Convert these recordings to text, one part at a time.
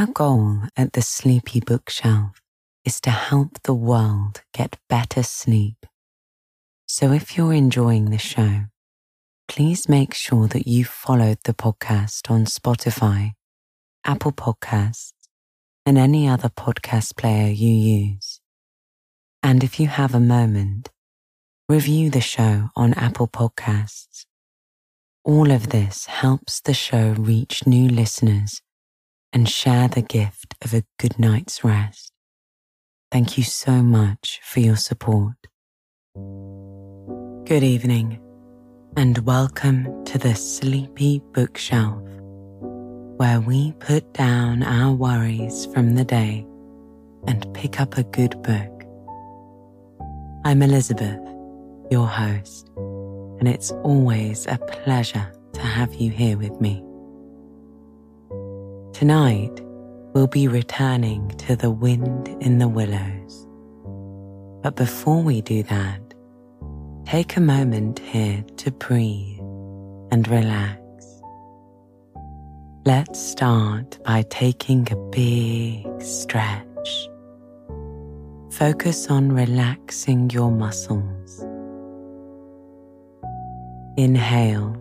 Our goal at the Sleepy Bookshelf is to help the world get better sleep. So if you're enjoying the show, please make sure that you followed the podcast on Spotify, Apple Podcasts, and any other podcast player you use. And if you have a moment, review the show on Apple Podcasts. All of this helps the show reach new listeners and share the gift of a good night's rest. Thank you so much for your support. Good evening, and welcome to the Sleepy Bookshelf, where we put down our worries from the day and pick up a good book. I'm Elizabeth, your host, and it's always a pleasure to have you here with me. Tonight, we'll be returning to the wind in the willows. But before we do that, take a moment here to breathe and relax. Let's start by taking a big stretch. Focus on relaxing your muscles. Inhale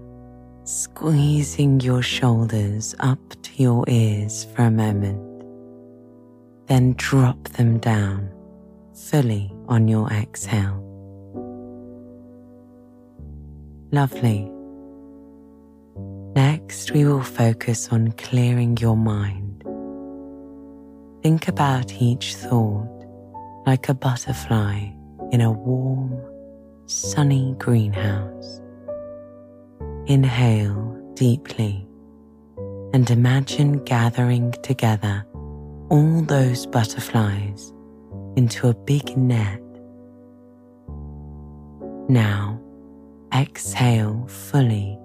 squeezing your shoulders up to your ears for a moment. Then drop them down fully on your exhale. Lovely. Next, we will focus on clearing your mind. Think about each thought like a butterfly in a warm, sunny greenhouse. Inhale deeply and imagine gathering together all those butterflies into a big net. Now exhale fully,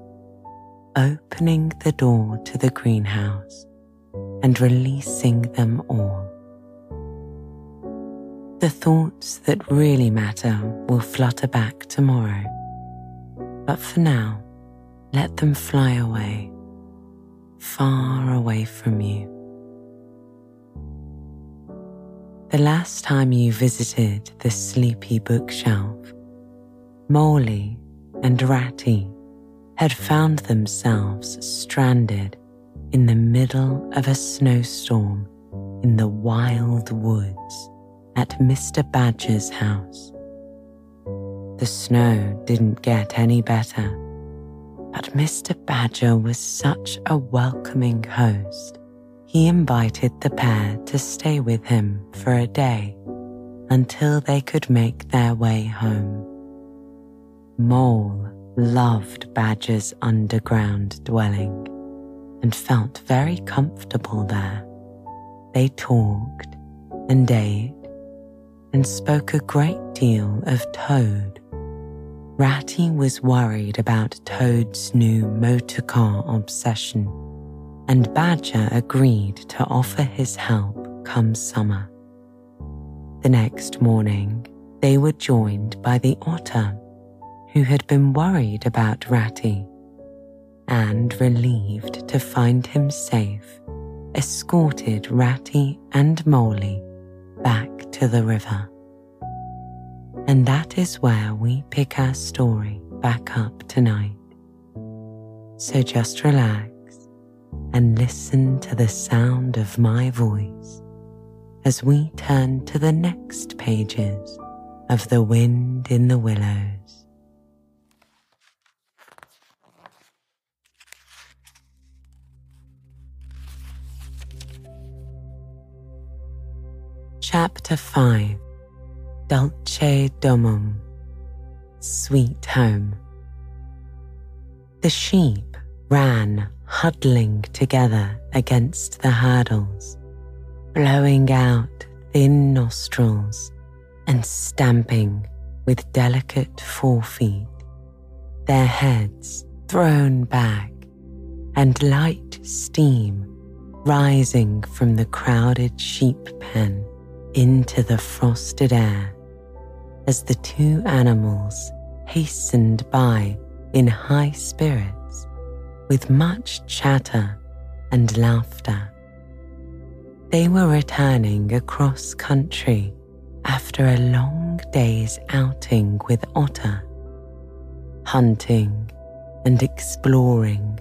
opening the door to the greenhouse and releasing them all. The thoughts that really matter will flutter back tomorrow. But for now, let them fly away, far away from you. The last time you visited the sleepy bookshelf, Moley and Ratty had found themselves stranded in the middle of a snowstorm in the wild woods at Mr. Badger's house. The snow didn't get any better but Mr. Badger was such a welcoming host. He invited the pair to stay with him for a day until they could make their way home. Mole loved Badger's underground dwelling and felt very comfortable there. They talked and ate and spoke a great deal of Toad Ratty was worried about Toad's new motor car obsession, and Badger agreed to offer his help come summer. The next morning, they were joined by the otter, who had been worried about Ratty, and relieved to find him safe, escorted Ratty and Moley back to the river. And that is where we pick our story back up tonight. So just relax and listen to the sound of my voice as we turn to the next pages of The Wind in the Willows. Chapter 5 Dulce Domum, Sweet Home. The sheep ran huddling together against the hurdles, blowing out thin nostrils and stamping with delicate forefeet, their heads thrown back and light steam rising from the crowded sheep pen into the frosted air as the two animals hastened by in high spirits with much chatter and laughter. They were returning across country after a long day's outing with Otter, hunting and exploring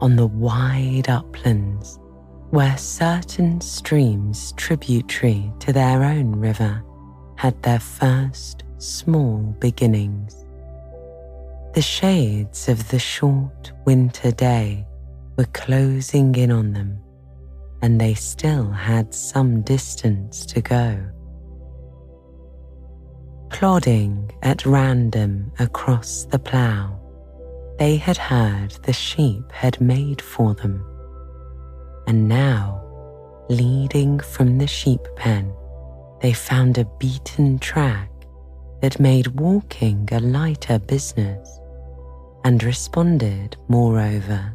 on the wide uplands where certain streams tributary to their own river had their first small beginnings. The shades of the short winter day were closing in on them, and they still had some distance to go. Plodding at random across the plough, they had heard the sheep had made for them. And now, leading from the sheep pen, they found a beaten track that made walking a lighter business and responded, moreover,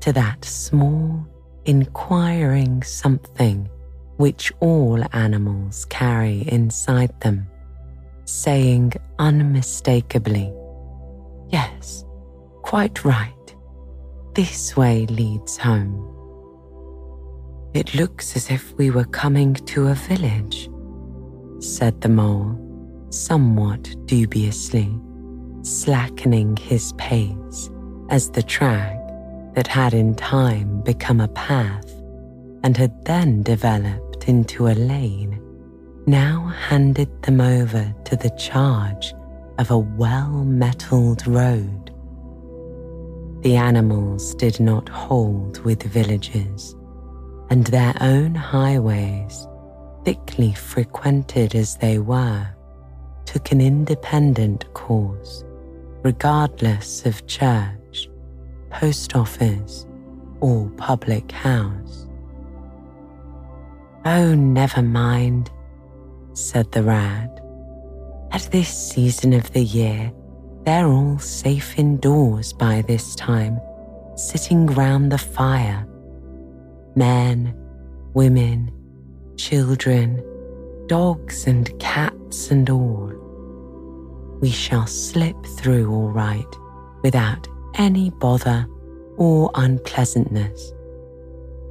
to that small, inquiring something which all animals carry inside them, saying unmistakably, Yes, quite right. This way leads home. It looks as if we were coming to a village, said the mole, somewhat dubiously slackening his pace as the track that had in time become a path and had then developed into a lane now handed them over to the charge of a well metalled road. The animals did not hold with villages, and their own highways, thickly frequented as they were, took an independent course regardless of church, post office, or public house. Oh, never mind, said the rat. At this season of the year, they're all safe indoors by this time, sitting round the fire. Men, women, children, dogs and cats and all we shall slip through all right without any bother or unpleasantness.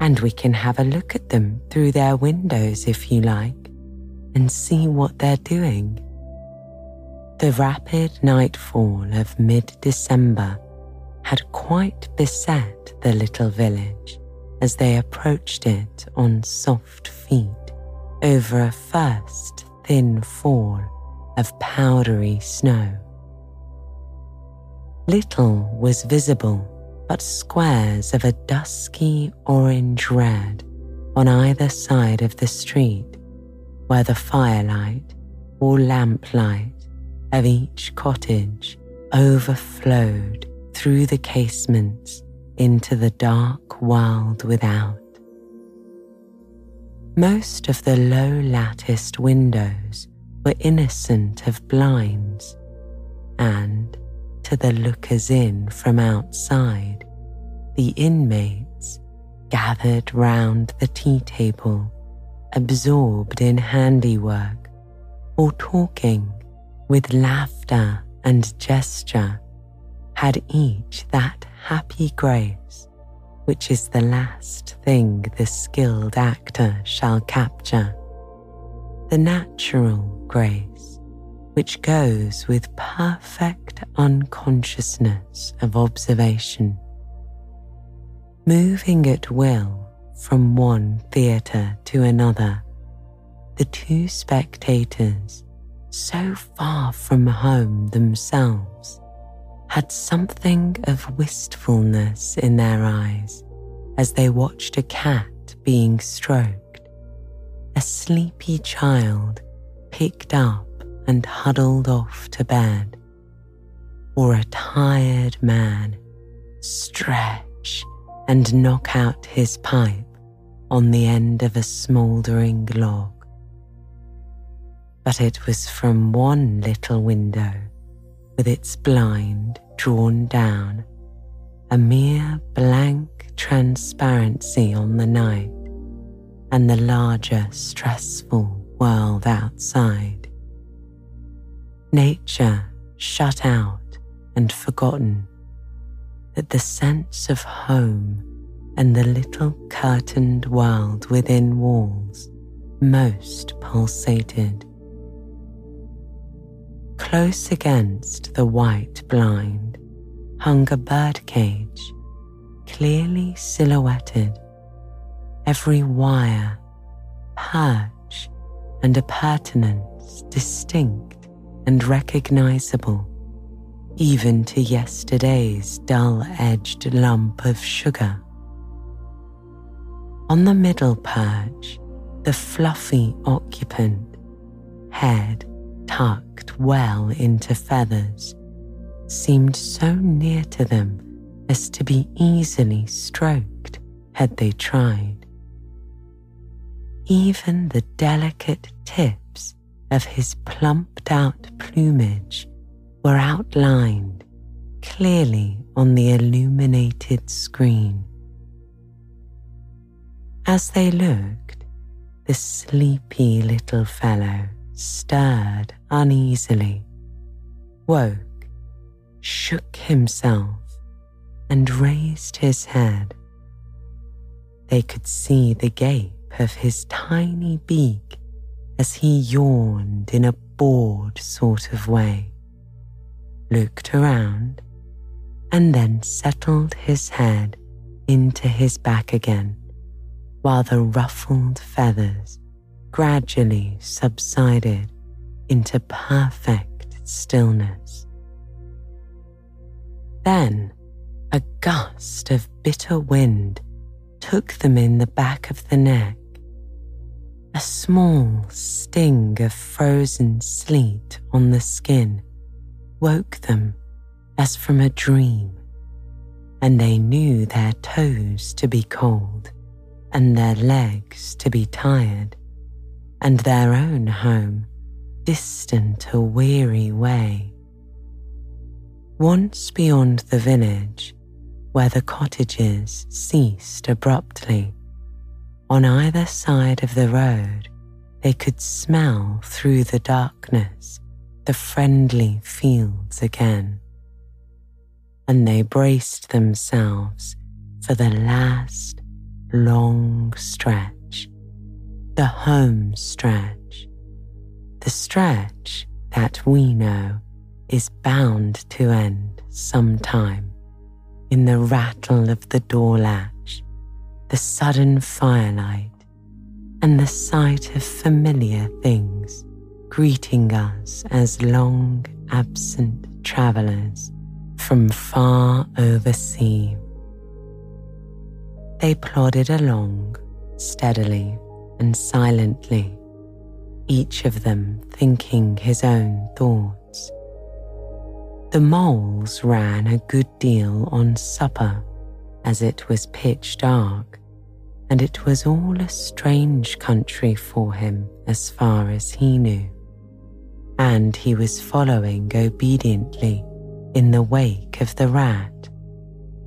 And we can have a look at them through their windows if you like and see what they're doing. The rapid nightfall of mid December had quite beset the little village as they approached it on soft feet over a first thin fall of powdery snow. Little was visible but squares of a dusky orange red on either side of the street, where the firelight or lamplight of each cottage overflowed through the casements into the dark world without. Most of the low latticed windows were innocent of blinds, and to the lookers in from outside, the inmates gathered round the tea table, absorbed in handiwork or talking with laughter and gesture, had each that happy grace which is the last thing the skilled actor shall capture the natural grace which goes with perfect unconsciousness of observation. Moving at will from one theatre to another, the two spectators, so far from home themselves, had something of wistfulness in their eyes as they watched a cat being stroked a sleepy child picked up and huddled off to bed, or a tired man stretch and knock out his pipe on the end of a smouldering log. But it was from one little window, with its blind drawn down, a mere blank transparency on the night and the larger stressful world outside. Nature shut out and forgotten that the sense of home and the little curtained world within walls most pulsated. Close against the white blind hung a birdcage, clearly silhouetted, every wire, perch, and appurtenance distinct and recognizable, even to yesterday's dull edged lump of sugar. On the middle perch, the fluffy occupant, head tucked well into feathers, seemed so near to them as to be easily stroked had they tried. Even the delicate tips of his plumped out plumage were outlined clearly on the illuminated screen. As they looked, the sleepy little fellow stirred uneasily, woke, shook himself, and raised his head. They could see the gape of his tiny beak as he yawned in a bored sort of way, looked around, and then settled his head into his back again while the ruffled feathers gradually subsided into perfect stillness. Then a gust of bitter wind took them in the back of the neck. A small sting of frozen sleet on the skin woke them as from a dream, and they knew their toes to be cold and their legs to be tired, and their own home distant a weary way. Once beyond the village, where the cottages ceased abruptly, on either side of the road, they could smell through the darkness the friendly fields again. And they braced themselves for the last long stretch, the home stretch, the stretch that we know is bound to end sometime in the rattle of the door latch, the sudden firelight, and the sight of familiar things greeting us as long absent travellers from far overseas. They plodded along steadily and silently, each of them thinking his own thoughts. The moles ran a good deal on supper as it was pitch dark, and it was all a strange country for him as far as he knew. And he was following obediently in the wake of the rat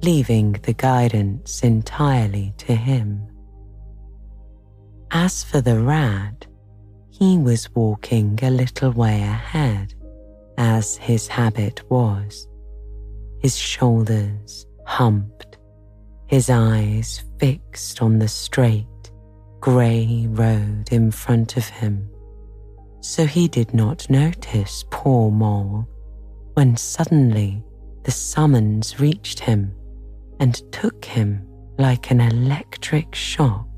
leaving the guidance entirely to him. As for the rat, he was walking a little way ahead, as his habit was, his shoulders humped, his eyes fixed on the straight, grey road in front of him. So he did not notice poor Mole when suddenly the summons reached him and took him like an electric shock.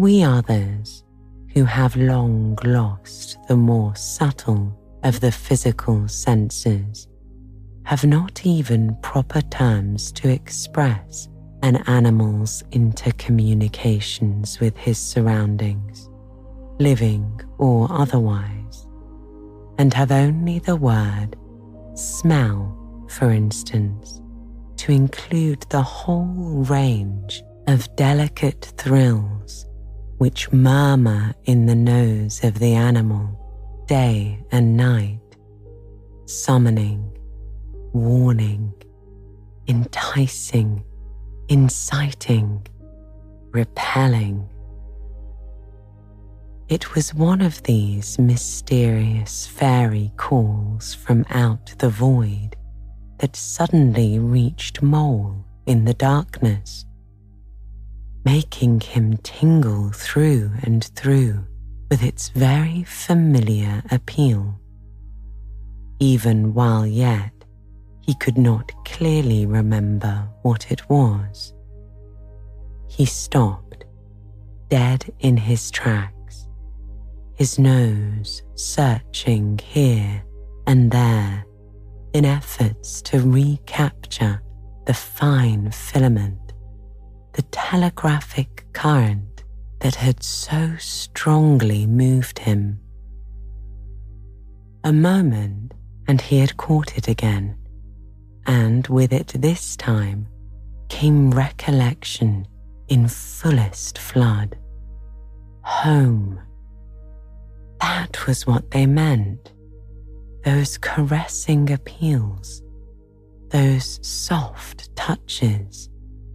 We others, who have long lost the more subtle of the physical senses, have not even proper terms to express an animal's intercommunications with his surroundings, living or otherwise, and have only the word smell, for instance, to include the whole range of delicate thrills which murmur in the nose of the animal day and night, summoning, warning, enticing, inciting, repelling. It was one of these mysterious fairy calls from out the void that suddenly reached Mole in the darkness. Making him tingle through and through with its very familiar appeal. Even while yet he could not clearly remember what it was. He stopped, dead in his tracks, his nose searching here and there in efforts to recapture the fine filament, the telegraphic current that had so strongly moved him. A moment, and he had caught it again, and with it this time came recollection in fullest flood. Home. That was what they meant those caressing appeals, those soft touches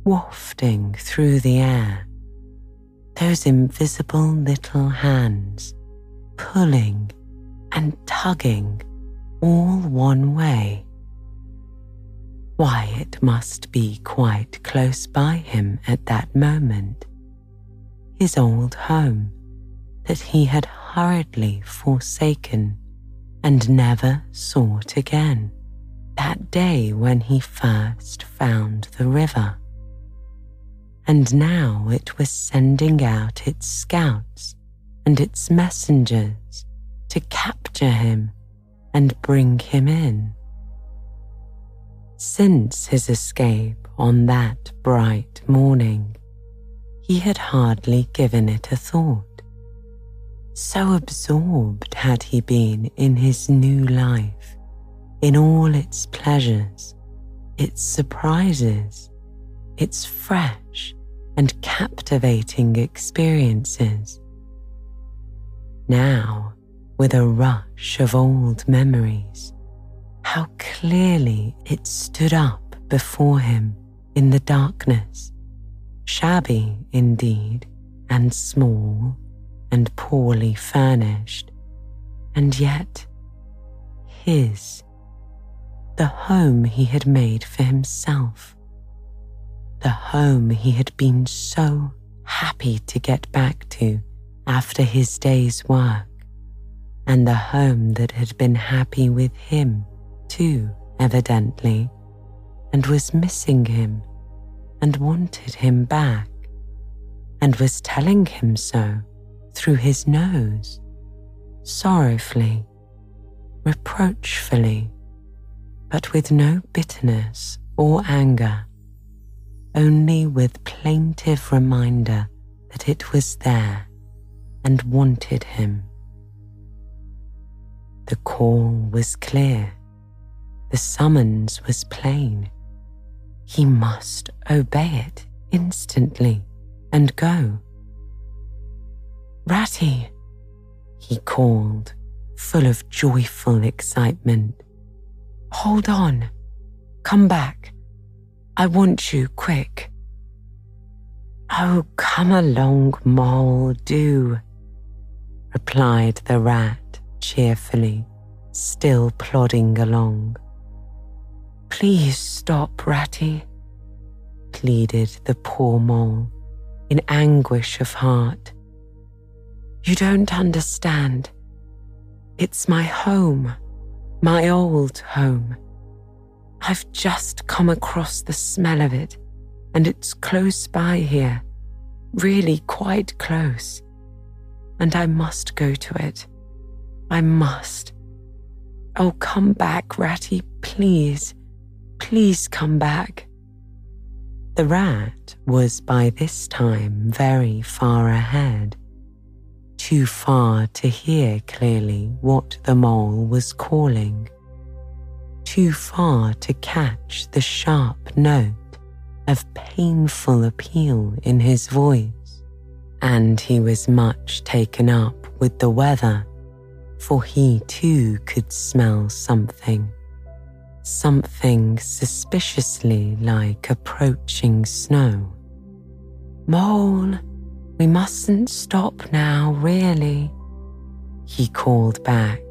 wafting through the air, those invisible little hands pulling and tugging all one way. Why, it must be quite close by him at that moment. His old home that he had hurriedly forsaken and never sought again that day when he first found the river. And now it was sending out its scouts and its messengers to capture him and bring him in. Since his escape on that bright morning, he had hardly given it a thought. So absorbed had he been in his new life, in all its pleasures, its surprises, its fresh and captivating experiences. Now, with a rush of old memories, how clearly it stood up before him in the darkness, shabby indeed and small and poorly furnished, and yet his, the home he had made for himself, the home he had been so happy to get back to after his day's work, and the home that had been happy with him too, evidently, and was missing him and wanted him back, and was telling him so through his nose, sorrowfully, reproachfully, but with no bitterness or anger, only with plaintive reminder that it was there and wanted him. The call was clear, the summons was plain. He must obey it instantly and go. Ratty, he called, full of joyful excitement. Hold on. Come back. I want you quick. Oh, come along, Mole, do, replied the rat cheerfully, still plodding along. Please stop, Ratty, pleaded the poor mole in anguish of heart. You don't understand. It's my home, my old home. I've just come across the smell of it, and it's close by here, really quite close. And I must go to it. I must. Oh, come back, Ratty, please. Please come back. The rat was by this time very far ahead too far to hear clearly what the mole was calling, too far to catch the sharp note of painful appeal in his voice, and he was much taken up with the weather, for he too could smell something, something suspiciously like approaching snow. Mole, we mustn't stop now, really, he called back.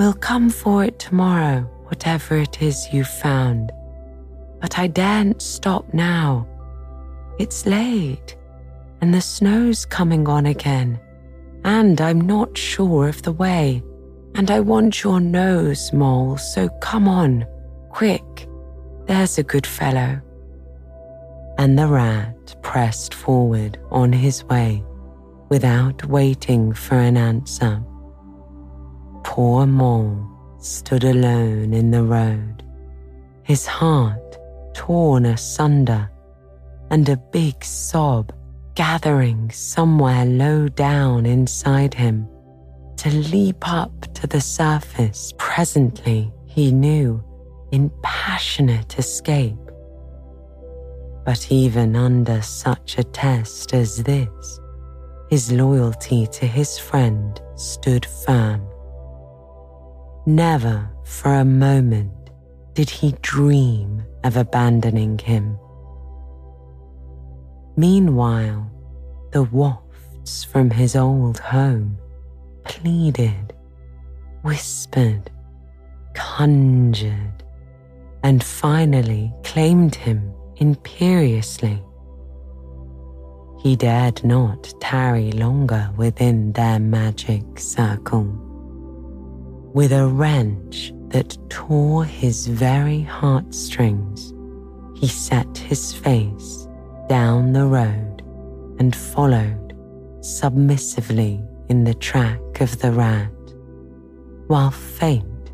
We'll come for it tomorrow, whatever it is you've found. But I daren't stop now. It's late, and the snow's coming on again, and I'm not sure of the way, and I want your nose, Mole, so come on, quick, there's a good fellow. And the rat pressed forward on his way without waiting for an answer. Poor Mole stood alone in the road, his heart torn asunder, and a big sob gathering somewhere low down inside him to leap up to the surface presently, he knew, in passionate escape. But even under such a test as this, his loyalty to his friend stood firm. Never for a moment did he dream of abandoning him. Meanwhile, the wafts from his old home pleaded, whispered, conjured, and finally claimed him imperiously. He dared not tarry longer within their magic circle. With a wrench that tore his very heartstrings, he set his face down the road and followed submissively in the track of the rat, while faint,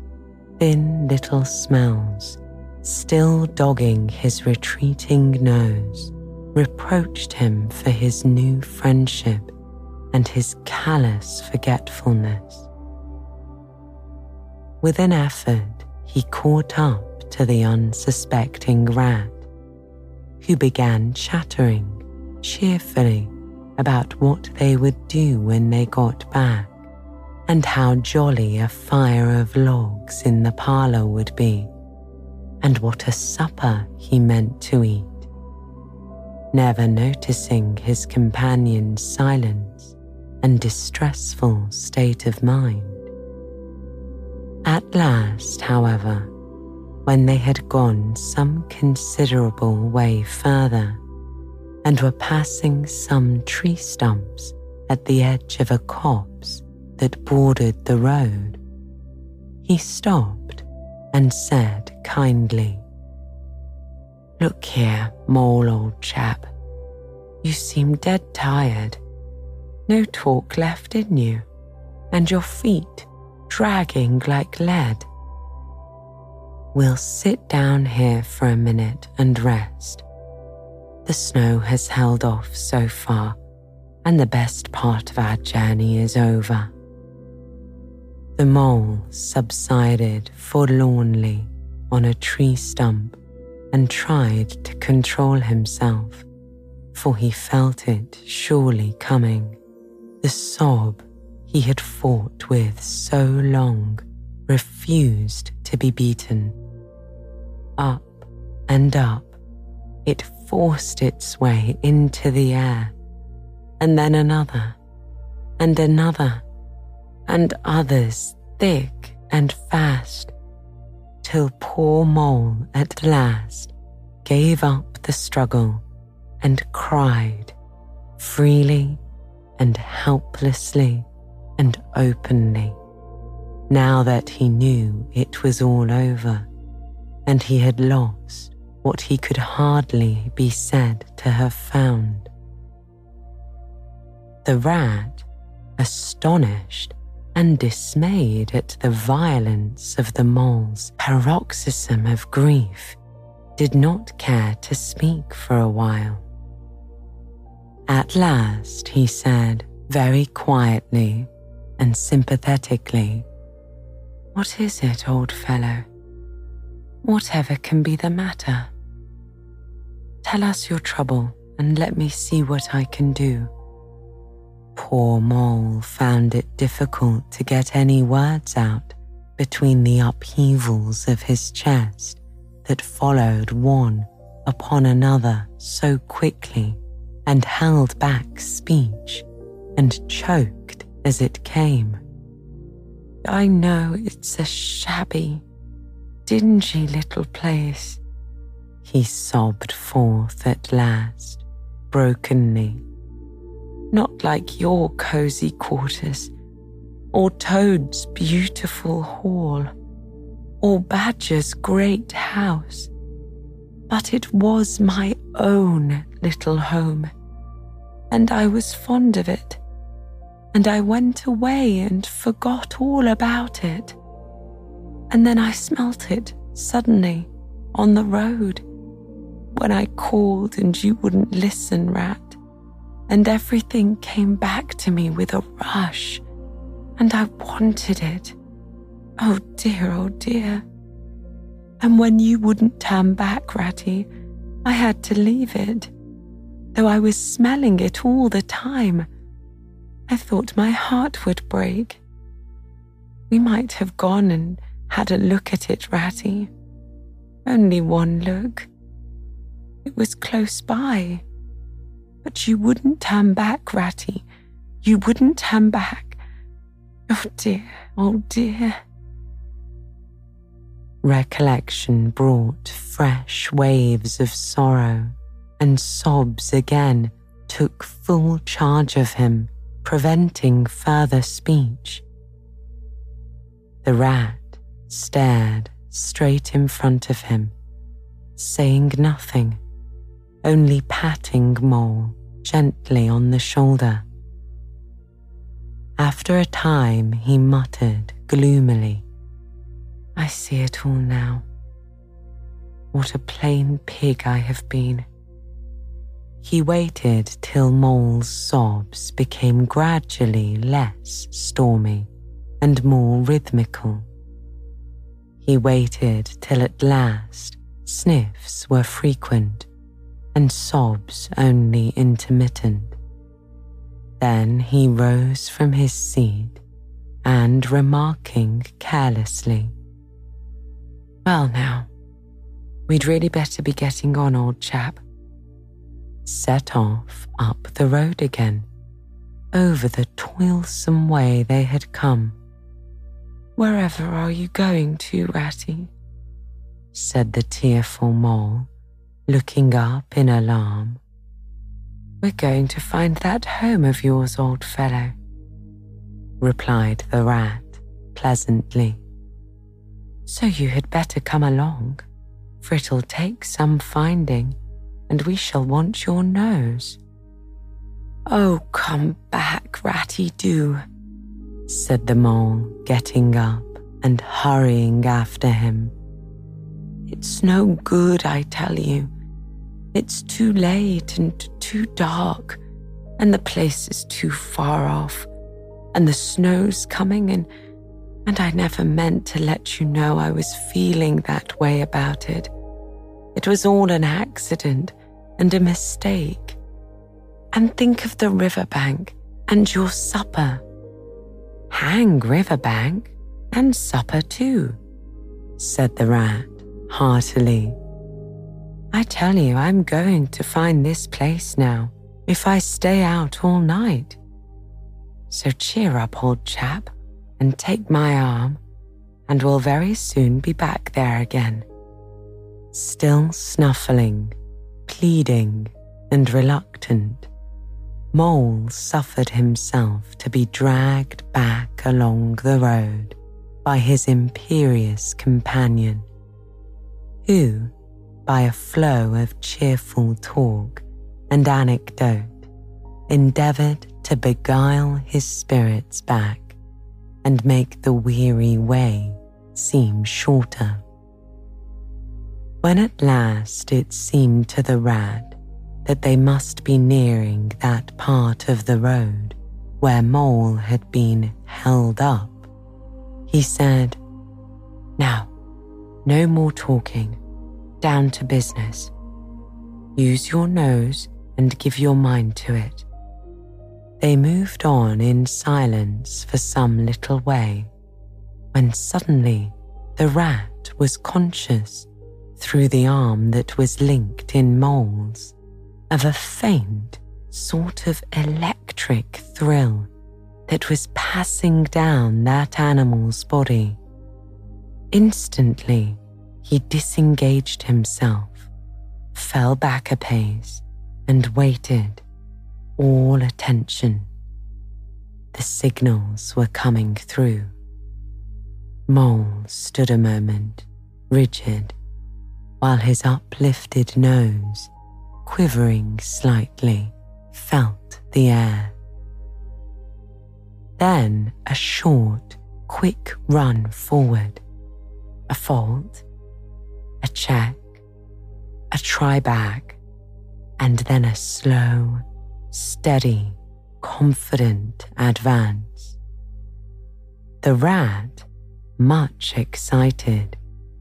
thin little smells, still dogging his retreating nose, reproached him for his new friendship and his callous forgetfulness. With an effort, he caught up to the unsuspecting rat, who began chattering cheerfully about what they would do when they got back and how jolly a fire of logs in the parlour would be, and what a supper he meant to eat. Never noticing his companion's silence and distressful state of mind. At last, however, when they had gone some considerable way further, and were passing some tree stumps at the edge of a copse that bordered the road, he stopped and said kindly, Look here, mole old chap. You seem dead tired. No talk left in you, and your feet dragging like lead. We'll sit down here for a minute and rest. The snow has held off so far, and the best part of our journey is over. The mole subsided forlornly on a tree stump and tried to control himself, for he felt it surely coming. The sob he had fought with so long refused to be beaten. Up and up, it forced its way into the air, and then another, and another, and others thick and fast, till poor Mole at last gave up the struggle and cried freely and helplessly and openly, now that he knew it was all over and he had lost what he could hardly be said to have found. The rat, astonished and dismayed at the violence of the mole's paroxysm of grief, did not care to speak for a while. At last he said very quietly and sympathetically, What is it, old fellow? Whatever can be the matter? Tell us your trouble and let me see what I can do. Poor Mole found it difficult to get any words out between the upheavals of his chest that followed one upon another so quickly and held back speech and choked as it came. I know it's a shabby, dingy little place he sobbed forth at last. brokenly. Not like your cozy quarters, or Toad's beautiful hall, or Badger's great house, but it was my own little home, and I was fond of it, and I went away and forgot all about it. And then I smelt it suddenly on the road when I called and you wouldn't listen, Rat. And everything came back to me with a rush, and I wanted it. Oh dear, oh dear. And when you wouldn't turn back, Ratty, I had to leave it, though I was smelling it all the time. I thought my heart would break. We might have gone and had a look at it, Ratty. Only one look. It was close by. But you wouldn't turn back, Ratty. You wouldn't turn back. Oh dear, oh dear. Recollection brought fresh waves of sorrow, and sobs again took full charge of him, preventing further speech. The rat stared straight in front of him, saying nothing, only patting Mole gently on the shoulder. After a time, he muttered gloomily, I see it all now. What a plain pig I have been. He waited till Mole's sobs became gradually less stormy and more rhythmical. He waited till at last sniffs were frequent and sobs only intermittent. Then he rose from his seat and, remarking carelessly, Well, now, we'd really better be getting on, old chap, set off up the road again, over the toilsome way they had come. Wherever are you going to, Ratty? said the tearful mole, looking up in alarm. We're going to find that home of yours, old fellow, replied the rat pleasantly. So you had better come along, for it'll take some finding, and we shall want your nose. Oh, come back, Ratty, do, said the mole, getting up and hurrying after him. It's no good, I tell you. It's too late and too dark, and the place is too far off, and the snow's coming, and, and I never meant to let you know I was feeling that way about it. It was all an accident and a mistake. And think of the riverbank and your supper hang Riverbank and supper too, said the rat heartily. I tell you, I'm going to find this place now if I stay out all night. So cheer up, old chap, and take my arm, and we'll very soon be back there again. Still snuffling, pleading, and reluctant, Mole suffered himself to be dragged back along the road by his imperious companion, who, by a flow of cheerful talk and anecdote, endeavoured to beguile his spirits back and make the weary way seem shorter. When at last it seemed to the rat that they must be nearing that part of the road where Mole had been held up, he said, Now, no more talking, down to business. Use your nose and give your mind to it. They moved on in silence for some little way, when suddenly the rat was conscious through the arm that was linked in Mole's of a faint, sort of electric thrill that was passing down that animal's body. Instantly, he disengaged himself, fell back a pace, and waited, all attention. The signals were coming through. Mole stood a moment, rigid, while his uplifted nose, quivering slightly, felt the air. Then a short, quick run forward. A fault, a check, a try back, and then a slow, steady, confident advance. The rat, much excited,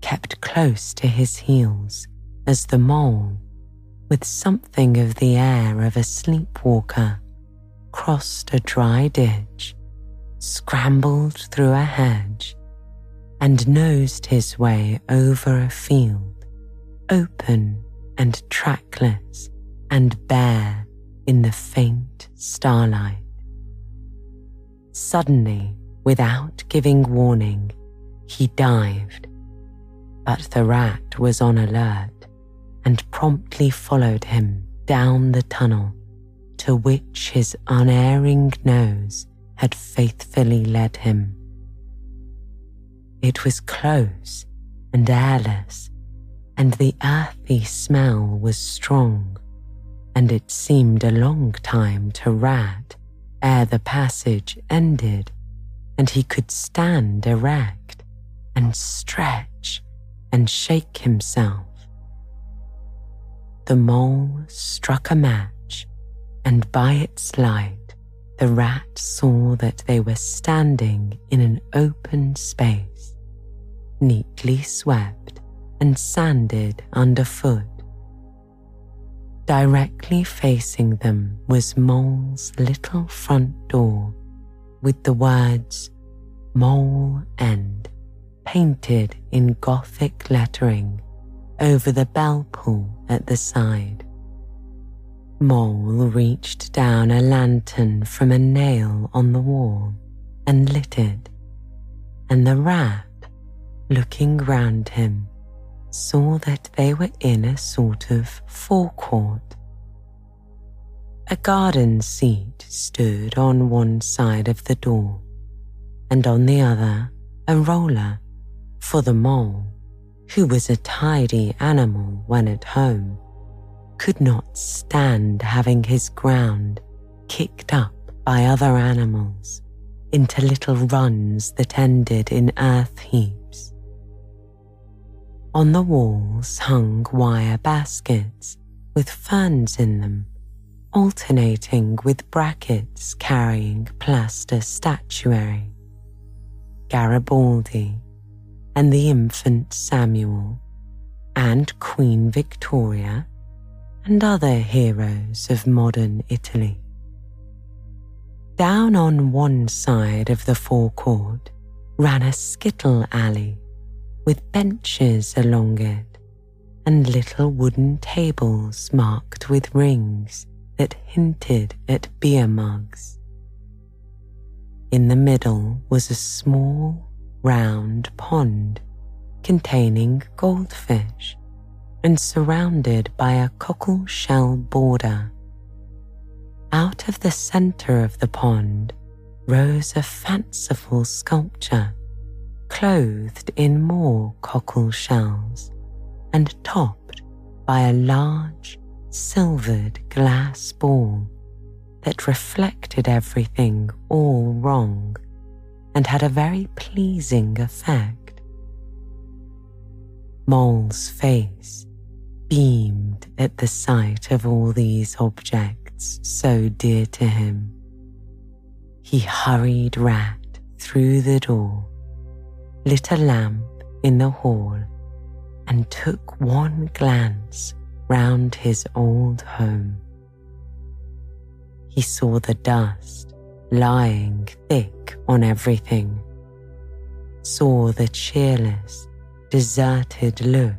kept close to his heels as the mole, with something of the air of a sleepwalker, crossed a dry ditch, scrambled through a hedge, and nosed his way over a field, open and trackless and bare in the faint starlight. Suddenly, without giving warning, he dived, but the rat was on alert and promptly followed him down the tunnel to which his unerring nose had faithfully led him. It was close and airless, and the earthy smell was strong and it seemed a long time to Rat ere the passage ended and he could stand erect and stretch and shake himself. The mole struck a match, and by its light, the rat saw that they were standing in an open space, neatly swept and sanded underfoot Directly facing them was Mole's little front door with the words Mole End painted in Gothic lettering over the bell pull at the side. Mole reached down a lantern from a nail on the wall and lit it, and the rat, looking round him, saw that they were in a sort of forecourt. A garden seat stood on one side of the door, and on the other a roller for the mole, who was a tidy animal when at home, could not stand having his ground kicked up by other animals into little runs that ended in earth heaps. On the walls hung wire baskets with ferns in them, alternating with brackets carrying plaster statuary. Garibaldi and the infant Samuel and Queen Victoria and other heroes of modern Italy. Down on one side of the forecourt ran a skittle alley with benches along it and little wooden tables marked with rings that hinted at beer mugs. In the middle was a small, round pond containing goldfish and surrounded by a cockle shell border. Out of the center of the pond rose a fanciful sculpture clothed in more cockle shells and topped by a large silvered glass ball that reflected everything all wrong and had a very pleasing effect. Mole's face beamed at the sight of all these objects so dear to him. He hurried Rat through the door lit a lamp in the hall and took one glance round his old home. He saw the dust lying thick on everything, saw the cheerless, deserted look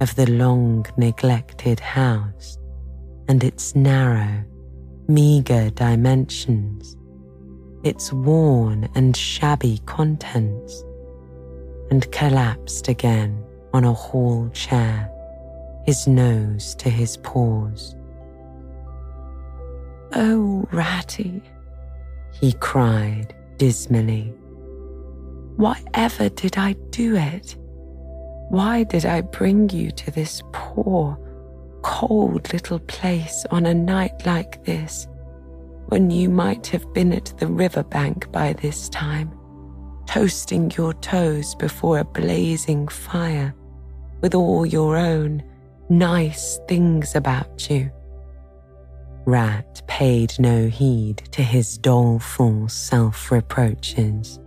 of the long neglected house and its narrow, meagre dimensions, its worn and shabby contents and collapsed again on a hall chair, his nose to his paws. Oh, Ratty, he cried dismally. Why ever did I do it? Why did I bring you to this poor, cold little place on a night like this, when you might have been at the river bank by this time, toasting your toes before a blazing fire with all your own nice things about you? Rat paid no heed to his doleful self reproaches.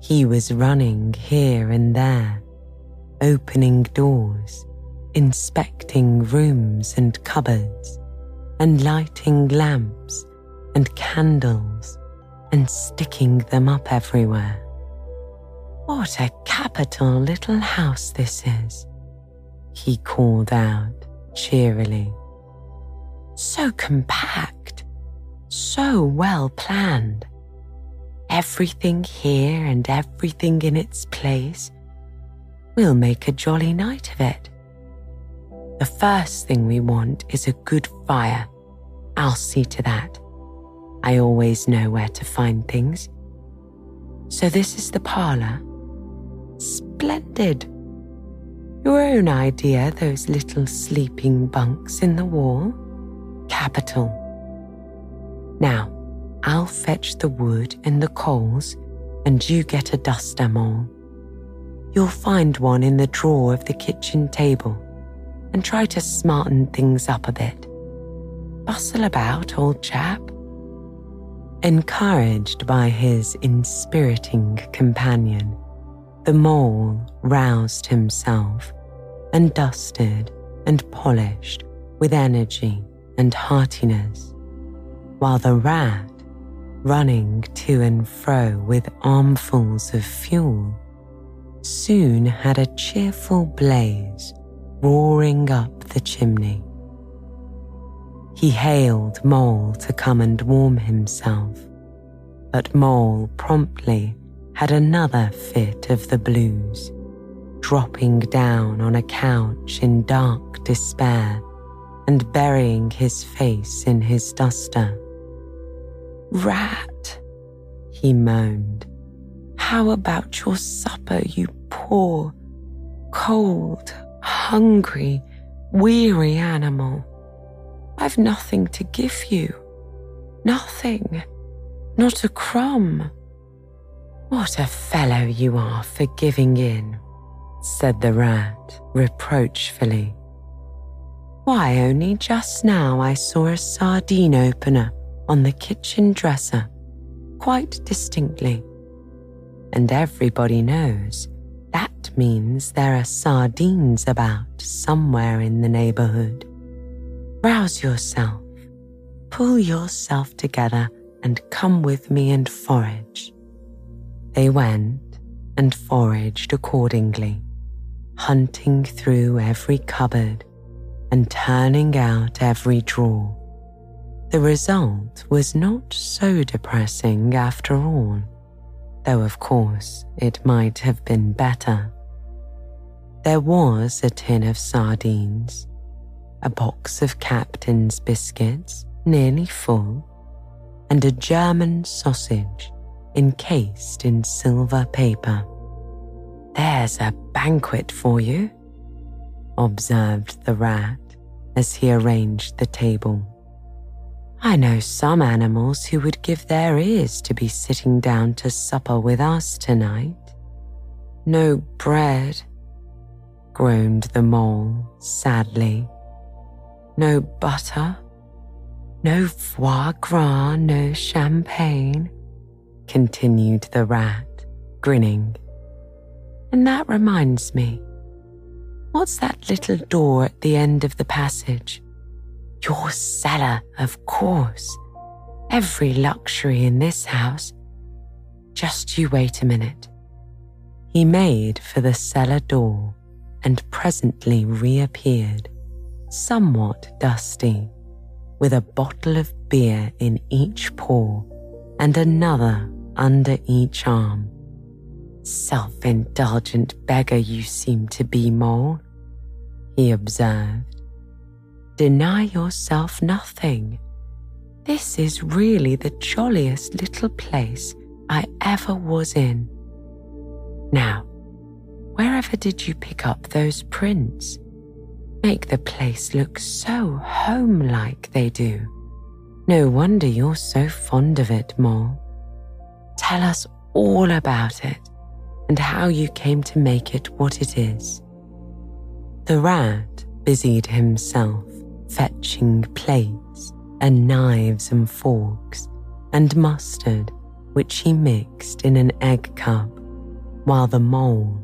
He was running here and there, opening doors, inspecting rooms and cupboards, and lighting lamps and candles and sticking them up everywhere. What a capital little house this is, he called out cheerily. So compact, so well planned everything here and everything in its place, we'll make a jolly night of it. The first thing we want is a good fire. I'll see to that. I always know where to find things. So, this is the parlour. Splendid. Your own idea, those little sleeping bunks in the wall? Capital. Now, I'll fetch the wood and the coals, and you get a duster, Mole. You'll find one in the drawer of the kitchen table, and try to smarten things up a bit. Bustle about, old chap. Encouraged by his inspiriting companion, the mole roused himself and dusted and polished with energy and heartiness, while the rat running to and fro with armfuls of fuel, soon had a cheerful blaze roaring up the chimney. He hailed Mole to come and warm himself, but Mole promptly had another fit of the blues, dropping down on a couch in dark despair and burying his face in his duster. Rat, he moaned. How about your supper, you poor, cold, hungry, weary animal? I've nothing to give you. Nothing. Not a crumb. What a fellow you are for giving in, said the rat reproachfully. Why, only just now I saw a sardine opener on the kitchen dresser quite distinctly. And everybody knows that means there are sardines about somewhere in the neighborhood. Rouse yourself, pull yourself together, and come with me and forage. They went and foraged accordingly, hunting through every cupboard and turning out every drawer the result was not so depressing after all, though of course it might have been better. There was a tin of sardines, a box of Captain's biscuits, nearly full, and a German sausage encased in silver paper. There's a banquet for you, observed the rat as he arranged the table. I know some animals who would give their ears to be sitting down to supper with us tonight. No bread, groaned the mole sadly. No butter, no foie gras, no champagne, continued the rat, grinning. And that reminds me, what's that little door at the end of the passage? Your cellar, of course. Every luxury in this house. Just you wait a minute. He made for the cellar door and presently reappeared, somewhat dusty, with a bottle of beer in each paw and another under each arm. Self indulgent beggar you seem to be, Mole, he observed Deny yourself nothing. This is really the jolliest little place I ever was in. Now, wherever did you pick up those prints? Make the place look so home like they do. No wonder you're so fond of it, Mole. Tell us all about it and how you came to make it what it is. The rat busied himself fetching plates and knives and forks and mustard, which he mixed in an egg cup, while the mole,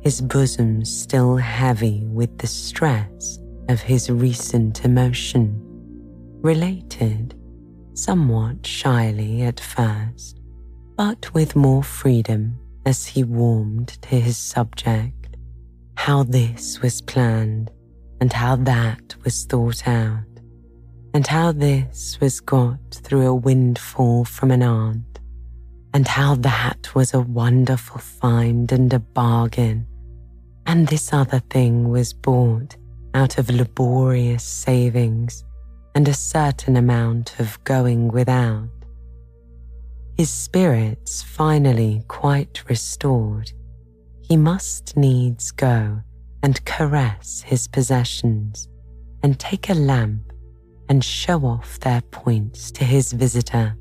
his bosom still heavy with the stress of his recent emotion, related somewhat shyly at first, but with more freedom as he warmed to his subject, how this was planned and how that was thought out, and how this was got through a windfall from an aunt, and how that was a wonderful find and a bargain, and this other thing was bought out of laborious savings and a certain amount of going without. His spirits finally quite restored, he must needs go and caress his possessions and take a lamp and show off their points to his visitor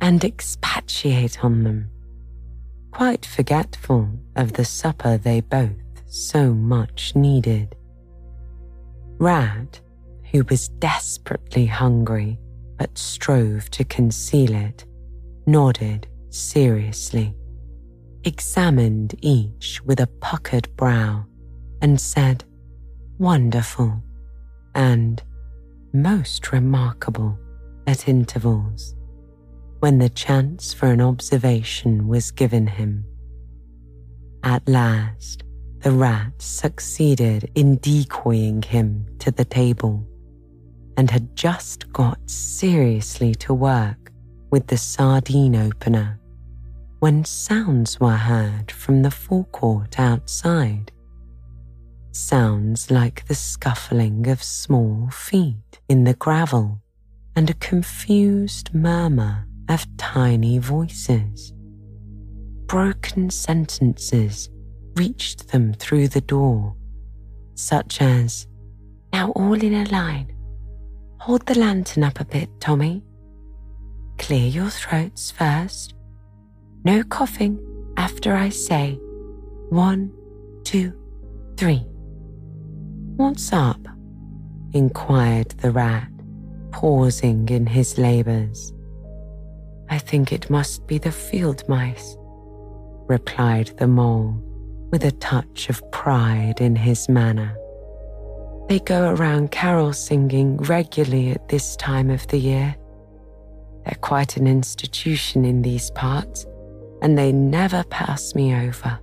and expatiate on them, quite forgetful of the supper they both so much needed. Rat who was desperately hungry but strove to conceal it, nodded seriously, examined each with a puckered brow, and said, Wonderful and most remarkable at intervals, when the chance for an observation was given him. At last, the rat succeeded in decoying him to the table and had just got seriously to work with the sardine opener when sounds were heard from the forecourt outside. Sounds like the scuffling of small feet in the gravel and a confused murmur of tiny voices. Broken sentences reached them through the door, such as, Now all in a line, Hold the lantern up a bit, Tommy. Clear your throats first. No coughing after I say one, two, three. What's up? inquired the rat, pausing in his labours. I think it must be the field mice, replied the mole with a touch of pride in his manner. They go around carol singing regularly at this time of the year. They're quite an institution in these parts, and they never pass me over.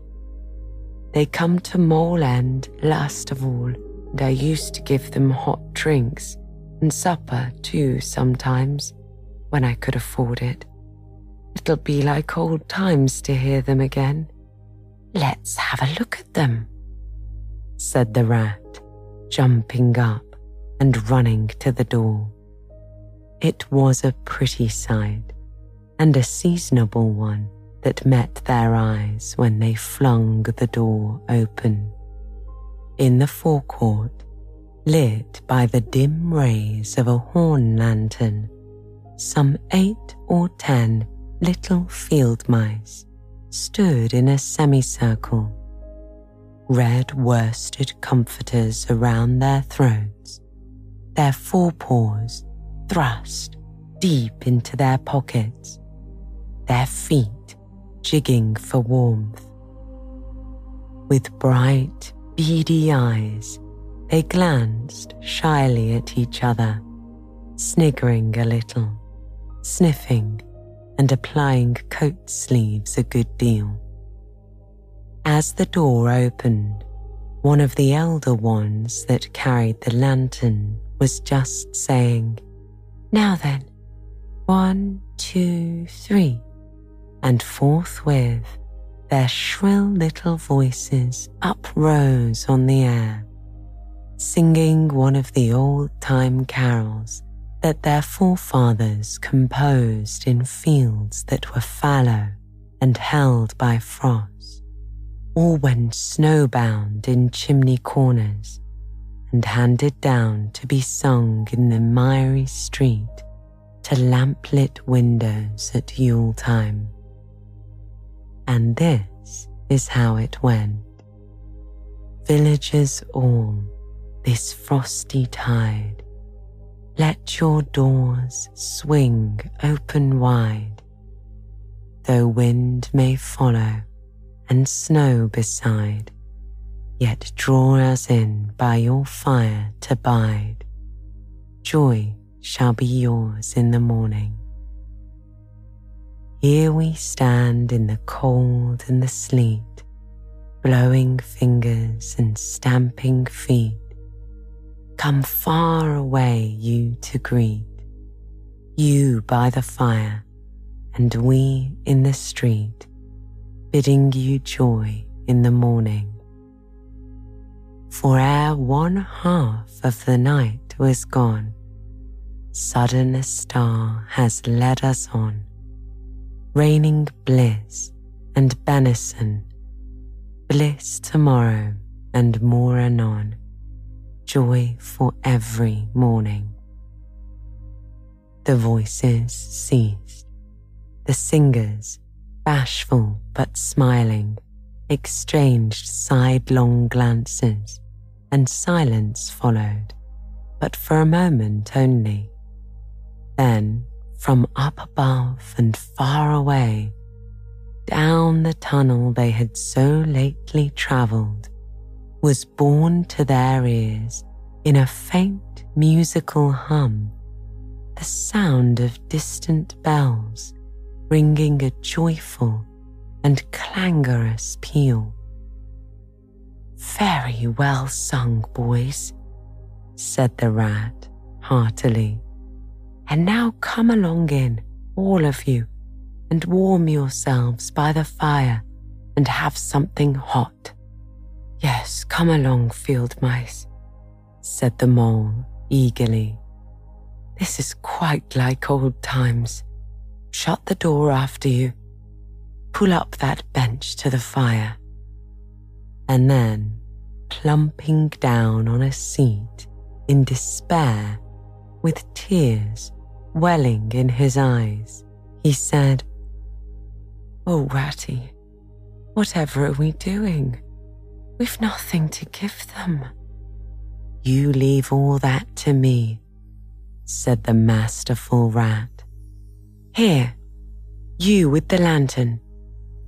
They come to Mole End last of all, and I used to give them hot drinks and supper too sometimes when I could afford it. It'll be like old times to hear them again. Let's have a look at them, said the rat jumping up and running to the door. It was a pretty sight and a seasonable one that met their eyes when they flung the door open. In the forecourt, lit by the dim rays of a horn lantern, some eight or ten little field mice stood in a semicircle red worsted comforters around their throats, their forepaws thrust deep into their pockets, their feet jigging for warmth. With bright, beady eyes, they glanced shyly at each other, sniggering a little, sniffing, and applying coat sleeves a good deal. As the door opened, one of the elder ones that carried the lantern was just saying, Now then, one, two, three. And forthwith, their shrill little voices uprose on the air, singing one of the old time carols that their forefathers composed in fields that were fallow and held by frost, or when snowbound in chimney corners and handed down to be sung in the miry street to lamplit windows at Yule time. And this is how it went. Villagers all, this frosty tide, let your doors swing open wide, though wind may follow and snow beside yet draw us in by your fire to bide. Joy shall be yours in the morning. Here we stand in the cold and the sleet, blowing fingers and stamping feet. Come far away, you to greet, you by the fire, and we in the street, bidding you joy in the morning. For ere one half of the night was gone, sudden a star has led us on, raining bliss and benison, bliss tomorrow and more anon, joy for every morning. The voices ceased, the singers, bashful but smiling, exchanged sidelong glances and silence followed, but for a moment only. Then, from up above and far away, down the tunnel they had so lately travelled, was borne to their ears in a faint musical hum the sound of distant bells ringing a joyful and clangorous peal. Very well sung, boys, said the rat heartily. And now come along in, all of you, and warm yourselves by the fire and have something hot. Yes, come along, field mice, said the mole eagerly. This is quite like old times. Shut the door after you. Pull up that bench to the fire and then, plumping down on a seat in despair, with tears welling in his eyes, he said, Oh, Ratty, whatever are we doing? We've nothing to give them. You leave all that to me, said the masterful rat. Here, you with the lantern,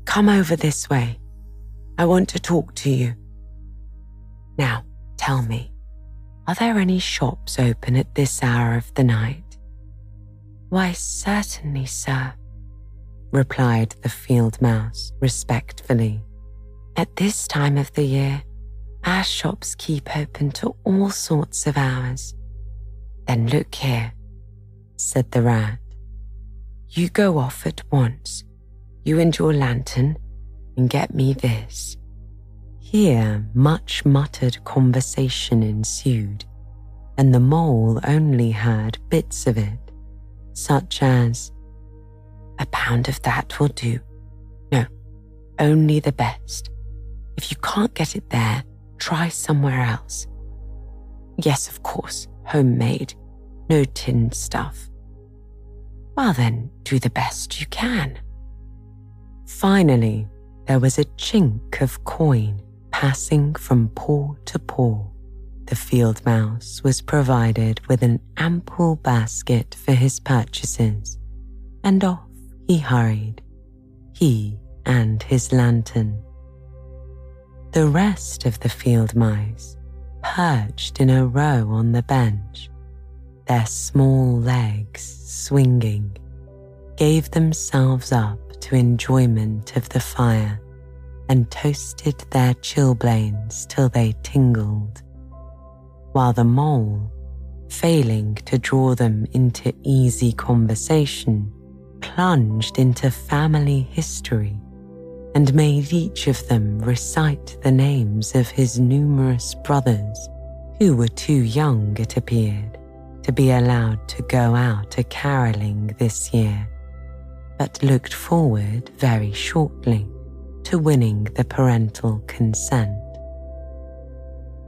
come over this way. I want to talk to you. Now, tell me, are there any shops open at this hour of the night? Why, certainly, sir, replied the field mouse respectfully. At this time of the year, our shops keep open to all sorts of hours. Then look here, said the rat. You go off at once, you and your lantern, and get me this. Here, much muttered conversation ensued, and the mole only heard bits of it, such as, A pound of that will do. No, only the best. If you can't get it there, try somewhere else. Yes, of course, homemade, no tinned stuff. Well, then, do the best you can. Finally, there was a chink of coin passing from paw to paw. The field mouse was provided with an ample basket for his purchases, and off he hurried, he and his lantern. The rest of the field mice perched in a row on the bench, their small legs swinging, gave themselves up to enjoyment of the fire and toasted their chilblains till they tingled, while the mole, failing to draw them into easy conversation, plunged into family history and made each of them recite the names of his numerous brothers, who were too young, it appeared, to be allowed to go out a caroling this year, but looked forward very shortly to winning the parental consent.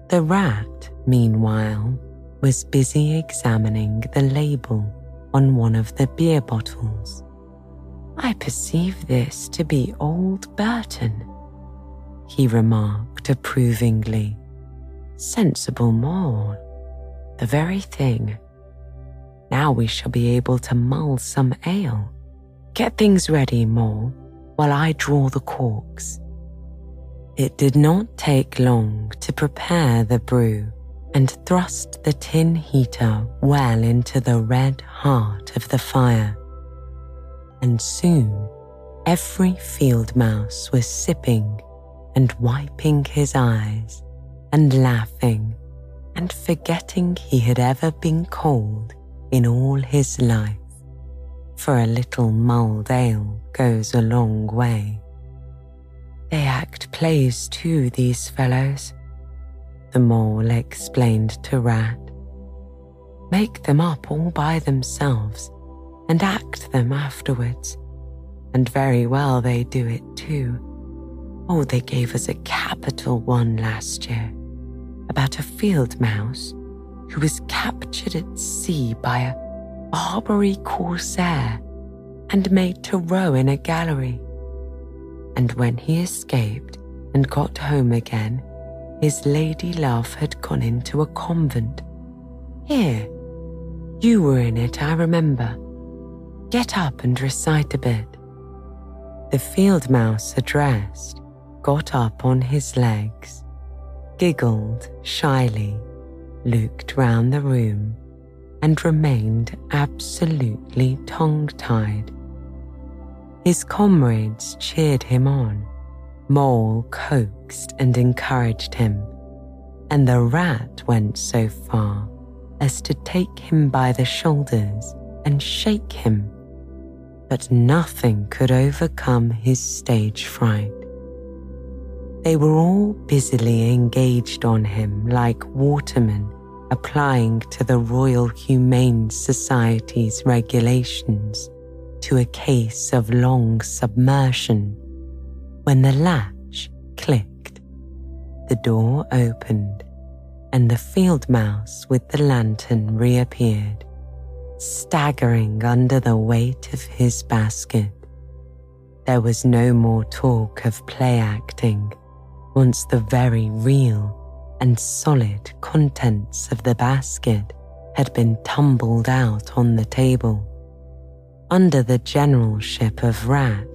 The rat, meanwhile, was busy examining the label on one of the beer bottles. I perceive this to be Old Burton, he remarked approvingly. Sensible mole, the very thing. Now we shall be able to mull some ale. Get things ready, Mole, while I draw the corks. It did not take long to prepare the brew and thrust the tin heater well into the red heart of the fire. And soon every field mouse was sipping and wiping his eyes and laughing and forgetting he had ever been cold in all his life. For a little mulled ale goes a long way. They act plays too, these fellows, the mole explained to Rat. Make them up all by themselves and act them afterwards. And very well they do it too. Oh, they gave us a capital one last year about a field mouse who was captured at sea by a Barbary corsair and made to row in a gallery. And when he escaped and got home again, his lady love had gone into a convent. Here, you were in it, I remember. Get up and recite a bit. The field mouse addressed got up on his legs, giggled shyly, looked round the room, and remained absolutely tongue tied. His comrades cheered him on. Mole coaxed and encouraged him, and the rat went so far as to take him by the shoulders and shake him. But nothing could overcome his stage fright. They were all busily engaged on him like watermen applying to the Royal Humane Society's regulations to a case of long submersion when the latch clicked. The door opened and the field mouse with the lantern reappeared, staggering under the weight of his basket. There was no more talk of play acting once the very real and solid contents of the basket had been tumbled out on the table. Under the generalship of Rat,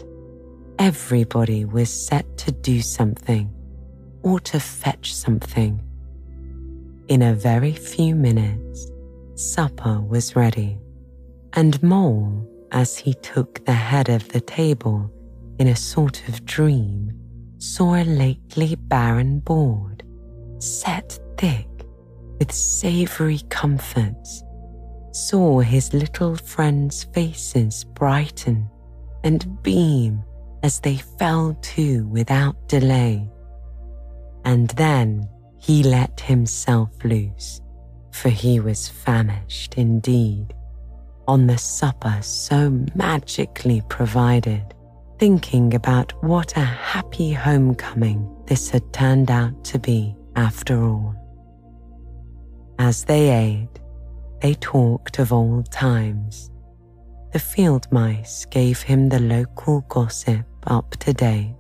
everybody was set to do something or to fetch something. In a very few minutes, supper was ready, and Mole, as he took the head of the table in a sort of dream, saw a lately barren board set thick with savory comforts, saw his little friends' faces brighten and beam as they fell to without delay. And then he let himself loose, for he was famished indeed, on the supper so magically provided thinking about what a happy homecoming this had turned out to be after all. As they ate, they talked of old times. The field mice gave him the local gossip up to date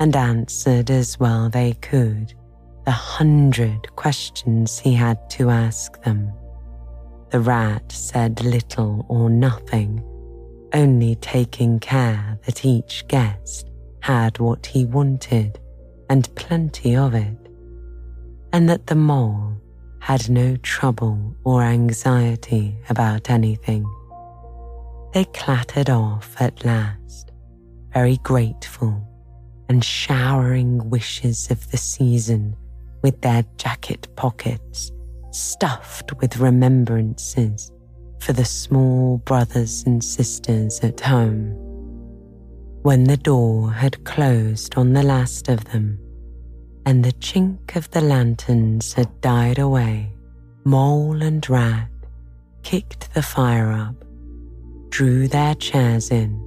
and answered as well they could the hundred questions he had to ask them. The rat said little or nothing only taking care that each guest had what he wanted and plenty of it, and that the mole had no trouble or anxiety about anything. They clattered off at last, very grateful and showering wishes of the season with their jacket pockets stuffed with remembrances for the small brothers and sisters at home. When the door had closed on the last of them, and the chink of the lanterns had died away, Mole and Rat kicked the fire up, drew their chairs in,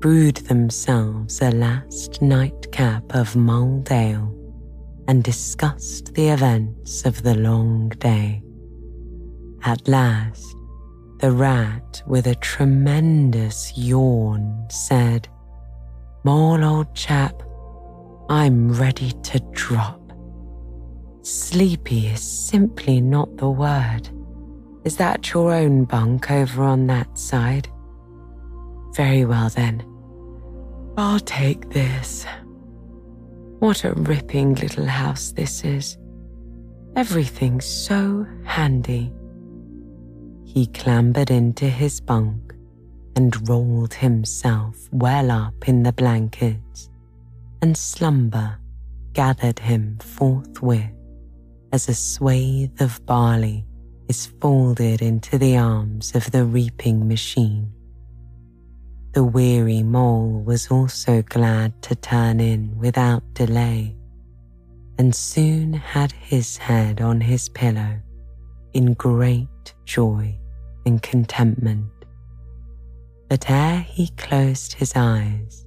brewed themselves a last nightcap of mulled ale, and discussed the events of the long day. At last, the rat, with a tremendous yawn, said, Mole, old chap, I'm ready to drop. Sleepy is simply not the word. Is that your own bunk over on that side? Very well then. I'll take this. What a ripping little house this is. Everything's so handy. He clambered into his bunk and rolled himself well up in the blankets, and slumber gathered him forthwith as a swathe of barley is folded into the arms of the reaping machine. The weary mole was also glad to turn in without delay, and soon had his head on his pillow in great joy and contentment. But ere he closed his eyes,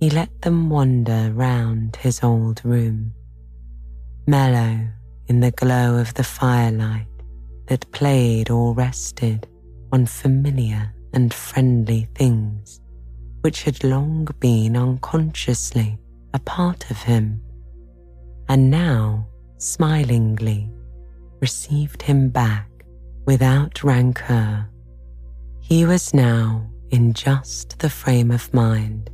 he let them wander round his old room, mellow in the glow of the firelight that played or rested on familiar and friendly things which had long been unconsciously a part of him, and now smilingly received him back without rancour. He was now in just the frame of mind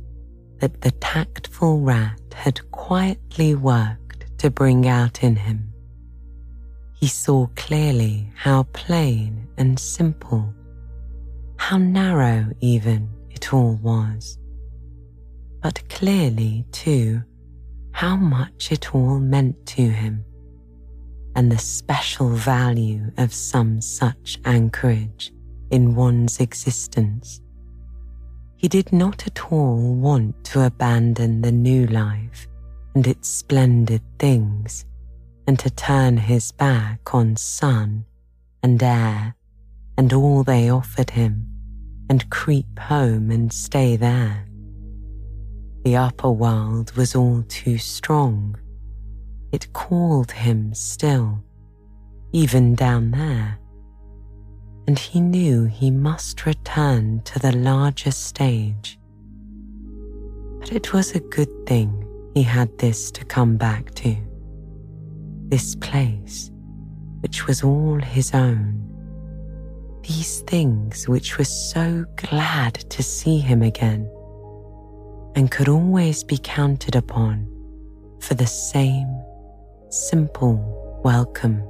that the tactful rat had quietly worked to bring out in him he saw clearly how plain and simple, how narrow even it all was. But clearly, too, how much it all meant to him, and the special value of some such anchorage in one's existence. He did not at all want to abandon the new life and its splendid things and to turn his back on sun and air and all they offered him and creep home and stay there. The upper world was all too strong. It called him still, even down there. And he knew he must return to the larger stage. But it was a good thing he had this to come back to this place, which was all his own. These things which were so glad to see him again and could always be counted upon for the same simple welcome.